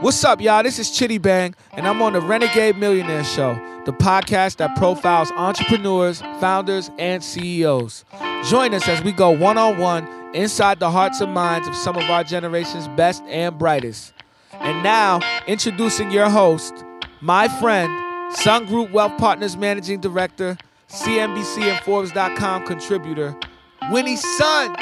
What's up, y'all? This is Chitty Bang, and I'm on the Renegade Millionaire Show, the podcast that profiles entrepreneurs, founders, and CEOs. Join us as we go one on one inside the hearts and minds of some of our generation's best and brightest. And now, introducing your host, my friend, Sun Group Wealth Partners Managing Director, CNBC and Forbes.com contributor, Winnie Sun.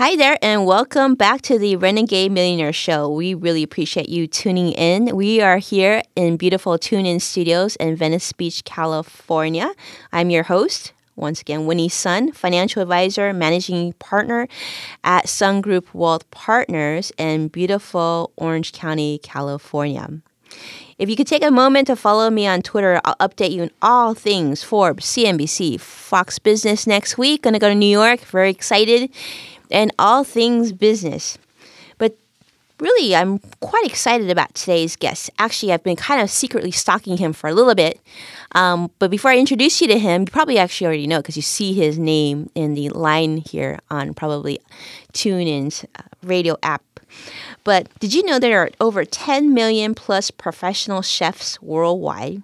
Hi there, and welcome back to the Renegade Millionaire Show. We really appreciate you tuning in. We are here in beautiful Tune In Studios in Venice Beach, California. I'm your host, once again, Winnie Sun, financial advisor, managing partner at Sun Group Wealth Partners in beautiful Orange County, California. If you could take a moment to follow me on Twitter, I'll update you on all things Forbes, CNBC, Fox Business next week. Gonna go to New York. Very excited and all things business. But really, I'm quite excited about today's guest. Actually, I've been kind of secretly stalking him for a little bit. Um, but before I introduce you to him, you probably actually already know because you see his name in the line here on probably TuneIn's uh, radio app. But did you know there are over 10 million plus professional chefs worldwide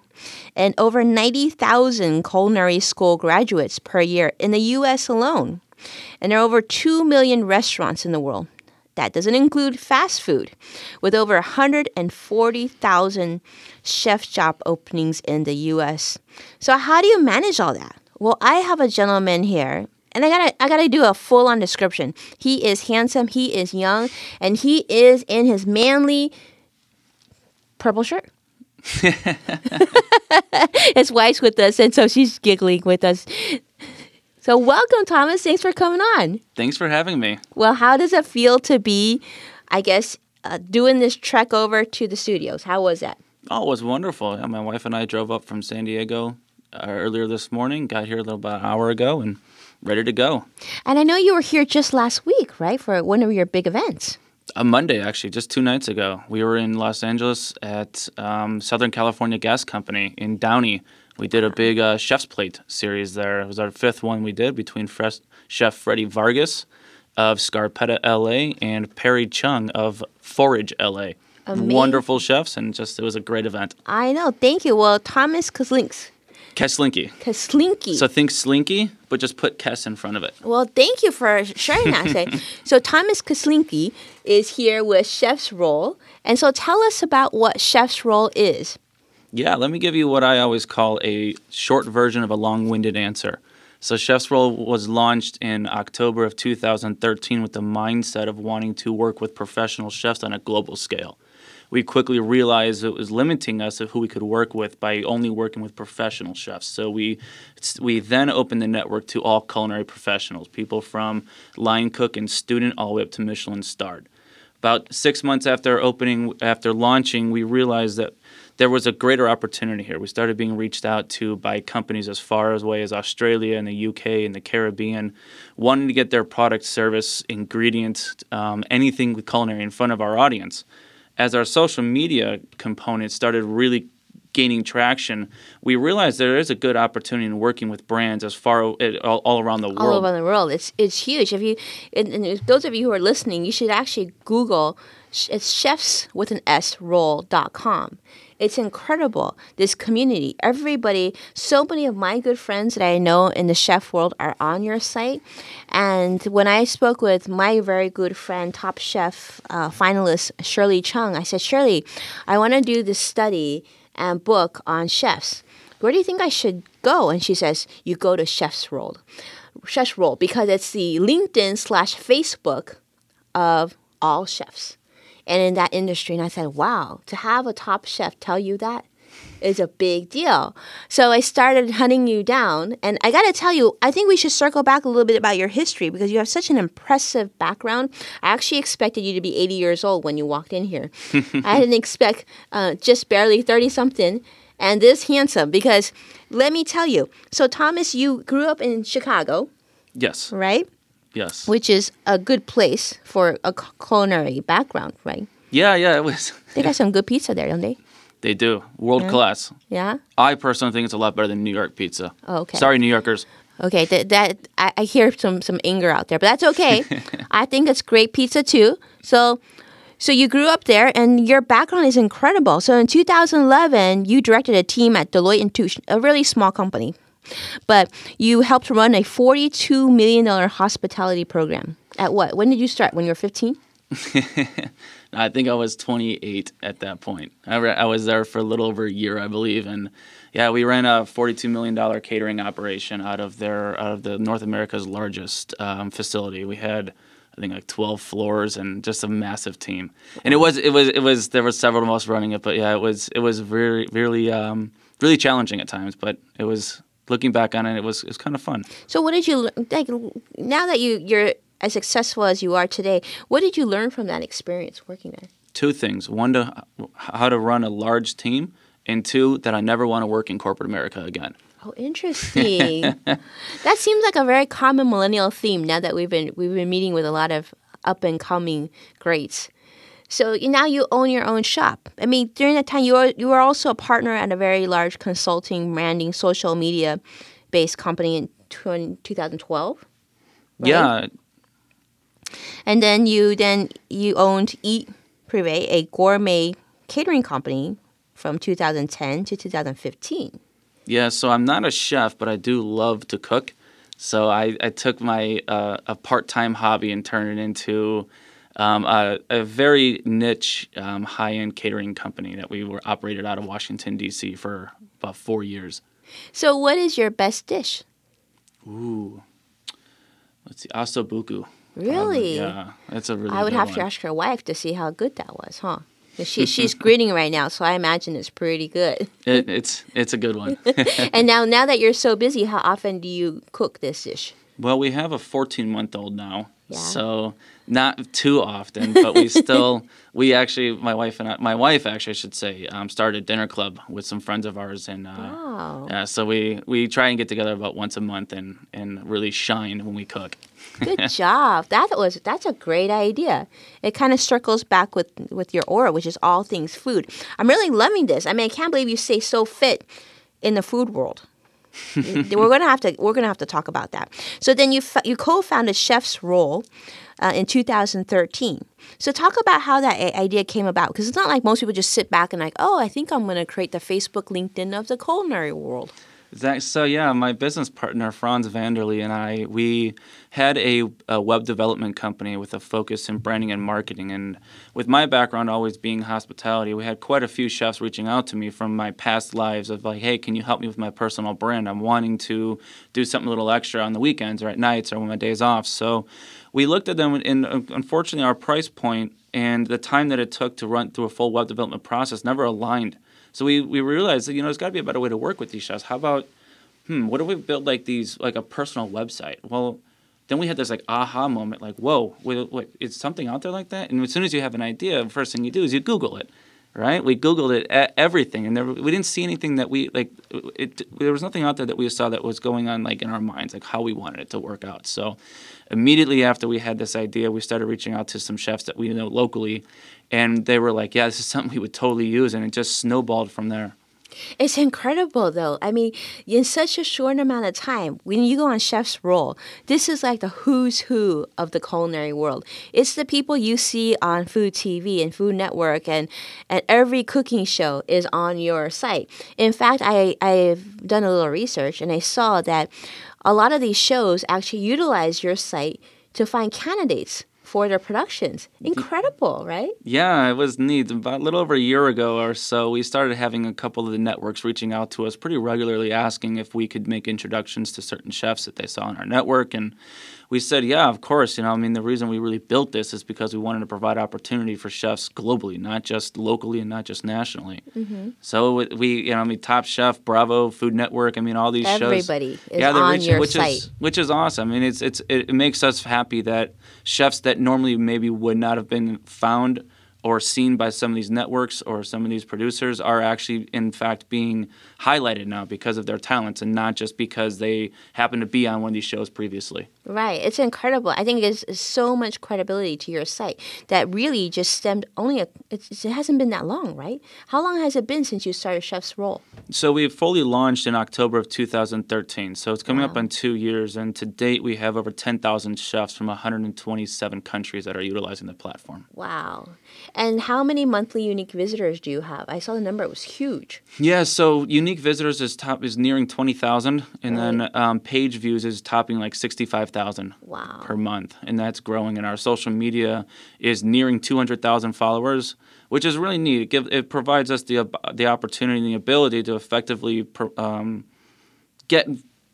and over 90,000 culinary school graduates per year in the US alone? And there are over 2 million restaurants in the world. That doesn't include fast food, with over 140,000 chef shop openings in the US. So, how do you manage all that? Well, I have a gentleman here and I gotta I gotta do a full on description. He is handsome, he is young, and he is in his manly purple shirt. his wife's with us, and so she's giggling with us. So, welcome, Thomas. Thanks for coming on. Thanks for having me. Well, how does it feel to be, I guess, uh, doing this trek over to the studios? How was that? Oh, it was wonderful. Yeah, my wife and I drove up from San Diego uh, earlier this morning, got here a little about an hour ago, and ready to go. And I know you were here just last week, right, for one of your big events. A Monday, actually, just two nights ago. We were in Los Angeles at um, Southern California Gas Company in Downey we did a big uh, Chef's Plate series there. It was our fifth one we did between Fres- Chef Freddie Vargas of Scarpetta LA and Perry Chung of Forage LA. Amazing. Wonderful chefs, and just it was a great event. I know. Thank you. Well, Thomas Kaslinks. Keslinke. Keslinke. So think Slinky, but just put Kes in front of it. Well, thank you for sharing that. so Thomas Keslinke is here with Chef's Roll. And so tell us about what Chef's Roll is. Yeah, let me give you what I always call a short version of a long winded answer. So, Chef's Roll was launched in October of 2013 with the mindset of wanting to work with professional chefs on a global scale. We quickly realized it was limiting us of who we could work with by only working with professional chefs. So we we then opened the network to all culinary professionals, people from line cook and student all the way up to Michelin starred. About six months after opening, after launching, we realized that there was a greater opportunity here. We started being reached out to by companies as far away as Australia and the UK and the Caribbean, wanting to get their product, service, ingredients, um, anything with culinary in front of our audience. As our social media component started really gaining traction, we realized there is a good opportunity in working with brands as far all, all around the world. All over the world, it's it's huge. If you and, and those of you who are listening, you should actually Google it's chefs with an s roll.com it's incredible, this community. Everybody, so many of my good friends that I know in the chef world are on your site. And when I spoke with my very good friend, top chef uh, finalist Shirley Chung, I said, Shirley, I want to do this study and book on chefs. Where do you think I should go? And she says, You go to Chef's Roll. Chef's Roll, because it's the LinkedIn slash Facebook of all chefs and in that industry. And I said, wow, to have a top chef tell you that is a big deal. So I started hunting you down. And I got to tell you, I think we should circle back a little bit about your history because you have such an impressive background. I actually expected you to be 80 years old when you walked in here. I didn't expect uh, just barely 30 something and this handsome because let me tell you. So, Thomas, you grew up in Chicago. Yes. Right? Yes. Which is a good place for a culinary background, right? Yeah, yeah, it was. they got some good pizza there, don't they? They do. World yeah. class. Yeah? I personally think it's a lot better than New York pizza. Oh, okay. Sorry, New Yorkers. Okay, that, that I, I hear some some anger out there, but that's okay. I think it's great pizza too. So, so you grew up there, and your background is incredible. So in 2011, you directed a team at Deloitte and Touche, a really small company, but you helped run a 42 million dollar hospitality program. At what? When did you start? When you were 15? I think I was 28 at that point. I, re- I was there for a little over a year, I believe, and yeah, we ran a 42 million dollar catering operation out of their out of the North America's largest um, facility. We had I think like 12 floors and just a massive team. And it was it was it was there were several of us running it, but yeah, it was it was really really um, really challenging at times, but it was looking back on it, it was it was kind of fun. So what did you like now that you you're as successful as you are today? What did you learn from that experience working there? Two things: one, to how to run a large team, and two, that I never want to work in corporate America again. Oh, interesting. that seems like a very common millennial theme now that we've been we've been meeting with a lot of up and coming greats. So you, now you own your own shop. I mean, during that time you were you were also a partner at a very large consulting, branding, social media based company in 20, 2012. right? Yeah, And then you then you owned Eat Privé, a gourmet catering company from 2010 to 2015. Yeah, so I'm not a chef, but I do love to cook. So I, I took my uh, a part time hobby and turned it into um, a, a very niche um, high end catering company that we were operated out of Washington D.C. for about four years. So what is your best dish? Ooh, let's see, osso buco. Really? Yeah, that's a really. I would have one. to ask her wife to see how good that was, huh? She, she's grinning right now, so I imagine it's pretty good. It, it's it's a good one. And now, now that you're so busy, how often do you cook this dish? Well, we have a 14 month old now, Yeah. so not too often, but we still we actually my wife and I, my wife actually I should say um, started a dinner club with some friends of ours and uh, Wow, yeah, so we we try and get together about once a month and and really shine when we cook. good job. That was that's a great idea. It kind of circles back with with your aura, which is all things food. I'm really loving this. I mean, I can't believe you stay so fit in the food world. we're gonna have to we're gonna have to talk about that. So then you you co-founded Chef's Roll uh, in 2013. So talk about how that i- idea came about because it's not like most people just sit back and like, oh, I think I'm gonna create the Facebook, LinkedIn of the culinary world. That, so yeah, my business partner Franz Vanderlee and I we had a, a web development company with a focus in branding and marketing. And with my background always being hospitality, we had quite a few chefs reaching out to me from my past lives of like, hey, can you help me with my personal brand? I'm wanting to do something a little extra on the weekends or at nights or when my days off. So we looked at them, and uh, unfortunately, our price point and the time that it took to run through a full web development process never aligned. So we, we realized that you know there's got to be a better way to work with these chefs. How about hmm, what if we build like these like a personal website? Well, then we had this like aha moment, like whoa, wait, wait, is something out there like that? And as soon as you have an idea, the first thing you do is you Google it, right? We Googled it everything, and there, we didn't see anything that we like. It, there was nothing out there that we saw that was going on like in our minds, like how we wanted it to work out. So immediately after we had this idea, we started reaching out to some chefs that we know locally, and they were like, "Yeah, this is something we would totally use," and it just snowballed from there. It's incredible, though. I mean, in such a short amount of time, when you go on Chef's Roll, this is like the who's who of the culinary world. It's the people you see on Food TV and Food Network, and, and every cooking show is on your site. In fact, I, I've done a little research and I saw that a lot of these shows actually utilize your site to find candidates for their productions. Incredible, right? Yeah, it was neat. About a little over a year ago or so, we started having a couple of the networks reaching out to us pretty regularly asking if we could make introductions to certain chefs that they saw on our network. And we said, yeah, of course. You know, I mean, the reason we really built this is because we wanted to provide opportunity for chefs globally, not just locally and not just nationally. Mm-hmm. So we, you know, I mean, Top Chef, Bravo, Food Network, I mean, all these shows. Everybody is they're on reaching- your which site. Is, which is awesome. I mean, it's it's it, it makes us happy that chefs that normally maybe would not have been found or seen by some of these networks or some of these producers are actually in fact being highlighted now because of their talents and not just because they happen to be on one of these shows previously. Right. It's incredible. I think it's so much credibility to your site that really just stemmed only a, it hasn't been that long, right? How long has it been since you started Chef's Roll? So we fully launched in October of 2013. So it's coming wow. up on two years. And to date, we have over 10,000 chefs from 127 countries that are utilizing the platform. Wow. And how many monthly unique visitors do you have? I saw the number; it was huge. Yeah, so unique visitors is top is nearing twenty thousand, and then um, page views is topping like sixty five thousand wow. per month, and that's growing. And our social media is nearing two hundred thousand followers, which is really neat. It, give, it provides us the the opportunity and the ability to effectively um, get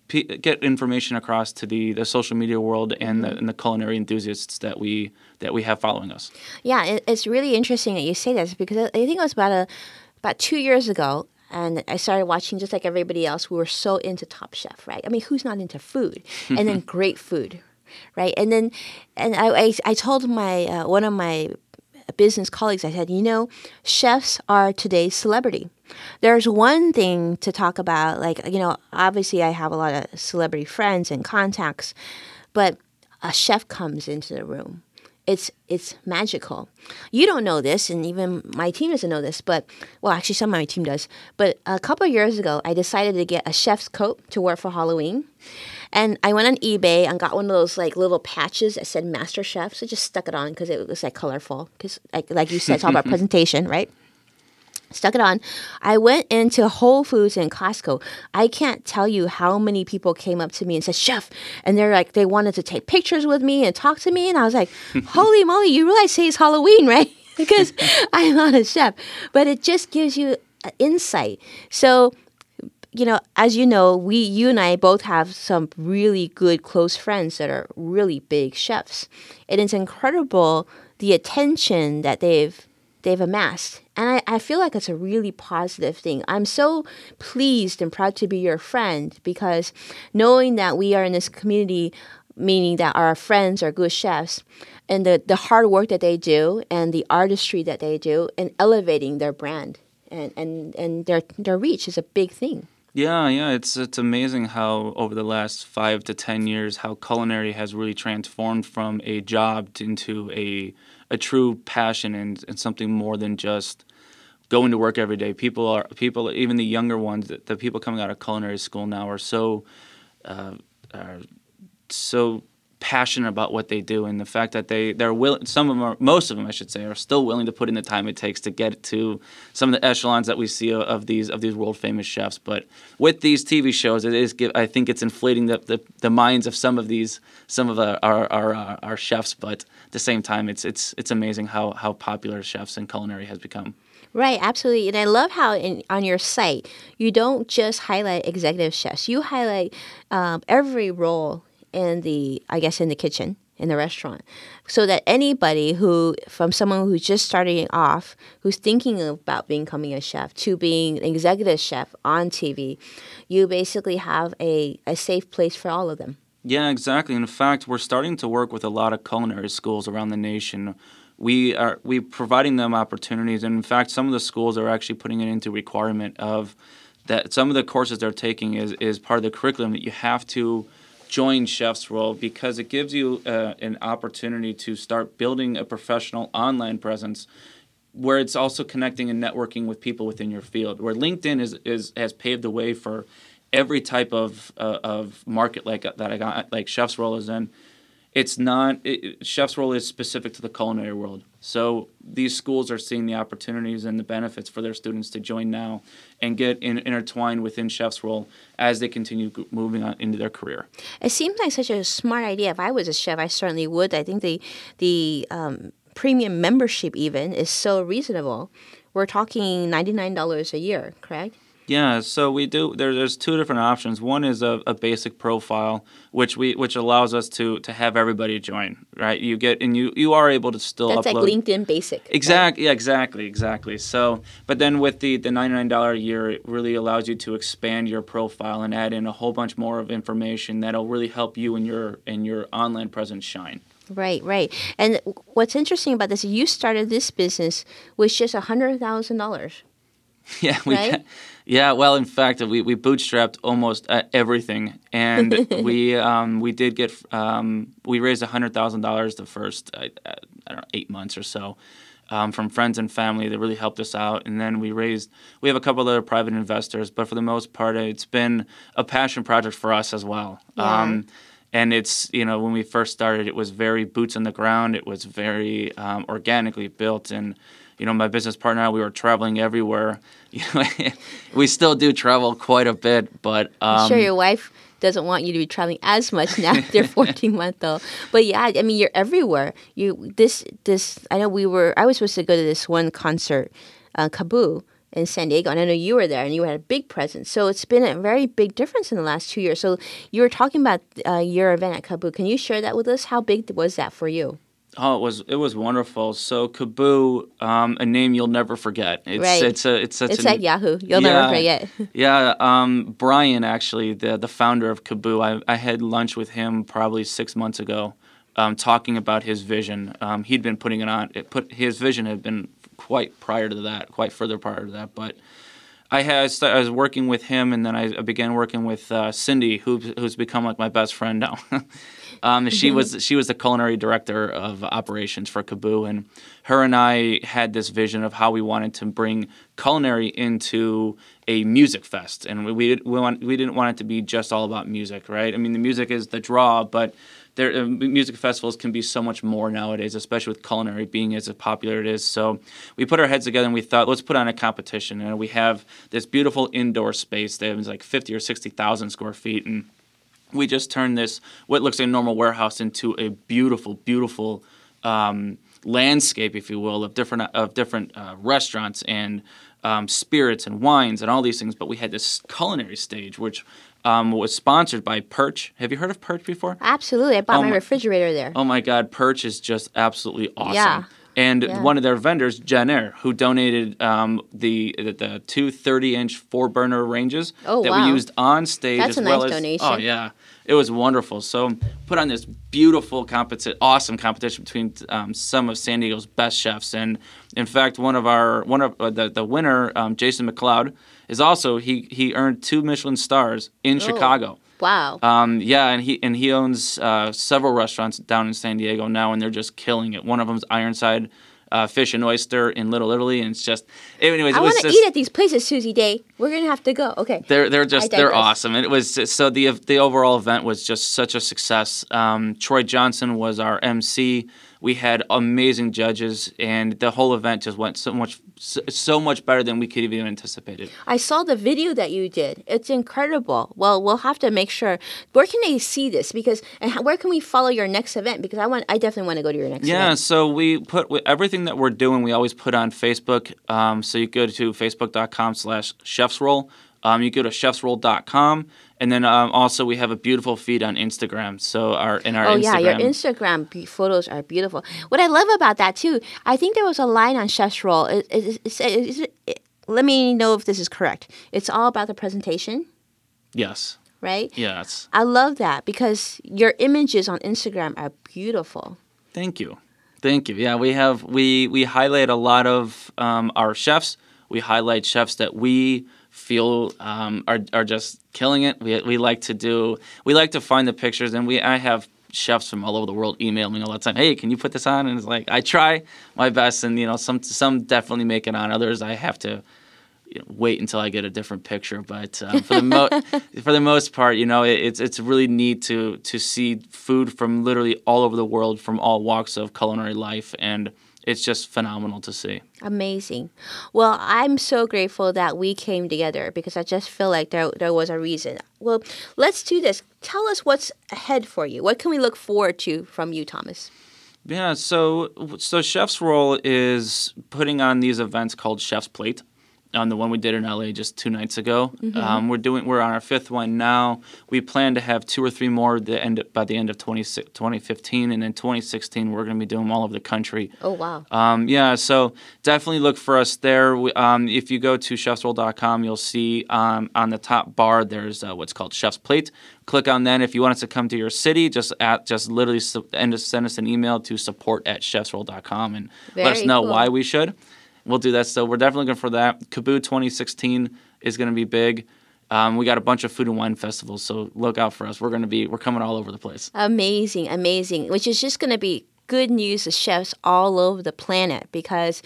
get information across to the, the social media world and the, mm-hmm. and the culinary enthusiasts that we that we have following us. Yeah, it, it's really interesting that you say this because I think it was about a about two years ago, and I started watching just like everybody else. We were so into Top Chef, right? I mean, who's not into food? and then great food, right? And then, and I, I, I told my uh, one of my business colleagues, I said, you know, chefs are today's celebrity. There's one thing to talk about, like, you know, obviously I have a lot of celebrity friends and contacts, but a chef comes into the room. It's it's magical. You don't know this, and even my team doesn't know this, but well, actually, some of my team does. But a couple of years ago, I decided to get a chef's coat to wear for Halloween, and I went on eBay and got one of those like little patches that said Master Chef. So I just stuck it on because it was like colorful. Because like like you said, it's all about presentation, right? Stuck it on. I went into Whole Foods and Costco. I can't tell you how many people came up to me and said, "Chef," and they're like, they wanted to take pictures with me and talk to me, and I was like, "Holy moly! You realize today's Halloween, right?" because I'm not a chef, but it just gives you insight. So you know, as you know, we, you and I both have some really good close friends that are really big chefs. And it's incredible the attention that they've they've amassed. And I, I feel like it's a really positive thing. I'm so pleased and proud to be your friend because knowing that we are in this community, meaning that our friends are good chefs, and the, the hard work that they do and the artistry that they do and elevating their brand and, and, and their, their reach is a big thing. Yeah, yeah, it's it's amazing how over the last five to ten years, how culinary has really transformed from a job to, into a a true passion and, and something more than just going to work every day. People are people, even the younger ones, the, the people coming out of culinary school now are so uh, are so passionate about what they do and the fact that they they're willing some of them are most of them I should say are still willing to put in the time it takes to get to some of the echelons that we see of, these of these world famous chefs. But with these TV shows it is I think it's inflating the, the, the minds of some of these some of our our, our, uh, our chefs. But at the same time it's it's it's amazing how how popular chefs and culinary has become. Right, absolutely. And I love how in, on your site, you don't just highlight executive chefs, you highlight um, every role in the I guess in the kitchen in the restaurant so that anybody who from someone who's just starting off who's thinking about becoming a chef to being an executive chef on TV you basically have a, a safe place for all of them. Yeah exactly. In fact we're starting to work with a lot of culinary schools around the nation. We are we providing them opportunities and in fact some of the schools are actually putting it into requirement of that some of the courses they're taking is, is part of the curriculum that you have to join Chef's Roll because it gives you uh, an opportunity to start building a professional online presence where it's also connecting and networking with people within your field. Where LinkedIn is, is has paved the way for every type of uh, of market like that I got like Chef's Roll is in it's not it, chef's Roll is specific to the culinary world so these schools are seeing the opportunities and the benefits for their students to join now and get in, intertwined within chef's roll as they continue moving on into their career. It seems like such a smart idea. If i was a chef i certainly would. I think the the um, premium membership even is so reasonable. We're talking $99 a year correct yeah, so we do. There, there's two different options. One is a, a, basic profile, which we which allows us to to have everybody join. Right, you get and you you are able to still That's upload. like LinkedIn Basic. Exactly. Right? Yeah, exactly, exactly. So, but then with the the ninety nine dollar a year, it really allows you to expand your profile and add in a whole bunch more of information that'll really help you and your and your online presence shine. Right, right. And what's interesting about this, you started this business with just a hundred thousand dollars. Yeah, we right? Yeah, well, in fact, we, we bootstrapped almost uh, everything, and we um, we did get um, we raised hundred thousand dollars the first I, I don't know eight months or so. Um, from friends and family that really helped us out. And then we raised, we have a couple of other private investors, but for the most part, it's been a passion project for us as well. Yeah. Um, and it's, you know, when we first started, it was very boots on the ground, it was very um, organically built. And, you know, my business partner and I, we were traveling everywhere. You know, we still do travel quite a bit, but. Um, I'm sure your wife doesn't want you to be traveling as much now your 14 month old. But yeah, I mean, you're everywhere. You this this. I know we were. I was supposed to go to this one concert, uh, KAABOO in San Diego, and I know you were there, and you had a big presence. So it's been a very big difference in the last two years. So you were talking about uh, your event at KAABOO. Can you share that with us? How big was that for you? Oh, it was it was wonderful. So KAABOO, um, a name you'll never forget. It's Right. it's a it's such It's an, like Yahoo. You'll Yeah. never forget. Yeah, um, Brian actually, the the founder of KAABOO, I, I had lunch with him probably six months ago, um, talking about his vision. Um, he'd been putting it on. It put his vision had been quite prior to that, quite further prior to that. But I had I was working with him, and then I, began working with uh, Cindy, who who's become like my best friend now. um, she was she was the culinary director of operations for KAABOO, and her and I had this vision of how we wanted to bring culinary into a music fest, and we we, we, want, we didn't want it to be just all about music, right? I mean, the music is the draw, but there, uh, music festivals can be so much more nowadays, especially with culinary being as popular it is. So we put our heads together and we thought, let's put on a competition. And we have this beautiful indoor space that is like 50 or 60,000 square feet. And we just turned this, what looks like a normal warehouse, into a beautiful, beautiful um, landscape, if you will, of different of different uh, restaurants and um, spirits and wines and all these things. But we had this culinary stage, which um, was sponsored by Pirch. Have you heard of Pirch before? Absolutely. I bought Oh my my- refrigerator there. Oh my God, Pirch is just absolutely awesome. Yeah. And Yeah. one of their vendors, Jenn-Air, who donated um, the, the the two 30 inch four burner ranges Oh, that wow. we used on stage That's as a well nice as donation. oh yeah, it was wonderful. So put on this beautiful competition, awesome competition between um, some of San Diego's best chefs, and in fact, one of our one of uh, the the winner, um, Jason McLeod, is also he he earned two Michelin stars in Oh. Chicago. Wow. Um, yeah, and he and he owns uh, several restaurants down in San Diego now, and they're just killing it. One of them's Ironside uh, Fish and Oyster in Little Italy, and it's just. Anyways, I want to eat at these places, Susie Day. We're gonna have to go. Okay. They're they're just they're awesome, and it was just, so the the overall event was just such a success. Um, Troy Johnson was our MC. We had amazing judges, and the whole event just went so much so, much better than we could have even anticipated. I saw the video that you did. It's incredible. Well, we'll have to make sure. Where can they see this? Because and where can we follow your next event? Because I want. I definitely want to go to your next event. Yeah, event. so we put everything that we're doing. We always put on Facebook. Um, so you go to facebook.com/slash chefsroll. Um, you go to chefsroll.com, and then um, also we have a beautiful feed on Instagram. So our in our Oh Instagram. yeah, your Instagram be- photos are beautiful. What I love about that too, I think there was a line on Chef's Roll. It, it, it, it, it, it, let me know if this is correct. It's all about the presentation, yes, right? yes. I love that because your images on Instagram are beautiful. Thank you, thank you. Yeah, we have we we highlight a lot of um, our chefs. We highlight chefs that we feel um, are are just killing it. We we like to do we like to find the pictures, and we I have chefs from all over the world email me all the time. Hey, can you put this on? And it's like I try my best, and you know some some definitely make it on. Others I have to. You know, wait until I get a different picture, but um, for the mo- for the most part, you know, it, it's it's really neat to to see food from literally all over the world, from all walks of culinary life, and it's just phenomenal to see. Amazing. Well, I'm so grateful that we came together because I just feel like there, there was a reason. Well, let's do this. Tell us what's ahead for you. What can we look forward to from you, Thomas? Yeah, so so Chef's roll is putting on these events called Chef's Plate. On the one we did in LA just two nights ago, um, we're doing we're on our fifth one now. We plan to have two or three more the end by the end of 20, 2015, and then 2016 we're going to be doing them all over the country. Oh, wow. Um, yeah, so definitely look for us there. We, um, if you go to chefsroll.com, you'll see um, on the top bar there's uh, what's called Chef's Plate. Click on that. If you want us to come to your city, just at just literally su- and just send us an email to support at chefsroll.com and let us know cool. why we should. We'll do that. So we're definitely looking for that. KAABOO 2016 is going to be big. Um, we got a bunch of food and wine festivals, so look out for us. We're going to be we're coming all over the place. Amazing, amazing. Which is just going to be good news to chefs all over the planet because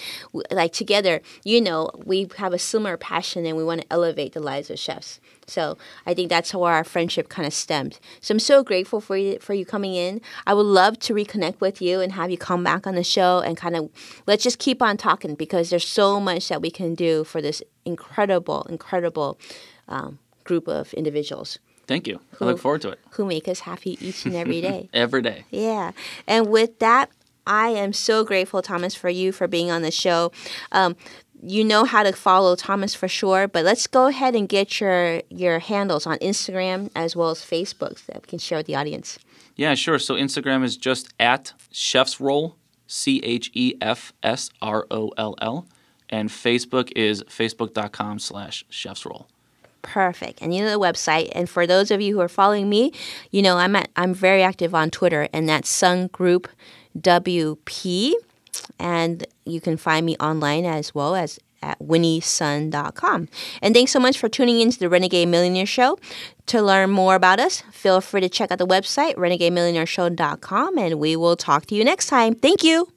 like together you know we have a similar passion and we want to elevate the lives of chefs. So i think that's how our friendship kind of stemmed. So i'm so grateful for you for you coming in. I would love to reconnect with you and have you come back on the show and kind of let's just keep on talking because there's so much that we can do for this incredible incredible um, group of individuals Thank you. Who, I look forward to it. Who make us happy each and every day. every day. Yeah. And with that, I am so grateful, Thomas, for you for being on the show. Um, you know how to follow Thomas for sure, but let's go ahead and get your your handles on Instagram as well as Facebook so that we can share with the audience. Yeah, sure. So Instagram is just at Chef's Roll, C H E F S R O L L, and Facebook is facebook.com slash Chef's Roll perfect. And you know the website. And for those of you who are following me, you know I'm at, I'm very active on Twitter, and that's Sun Group WP. And you can find me online as well as at winniesun.com. And thanks so much for tuning in to the Renegade Millionaire Show. To learn more about us, feel free to check out the website, renegademillionaireshow.com, and we will talk to you next time. Thank you.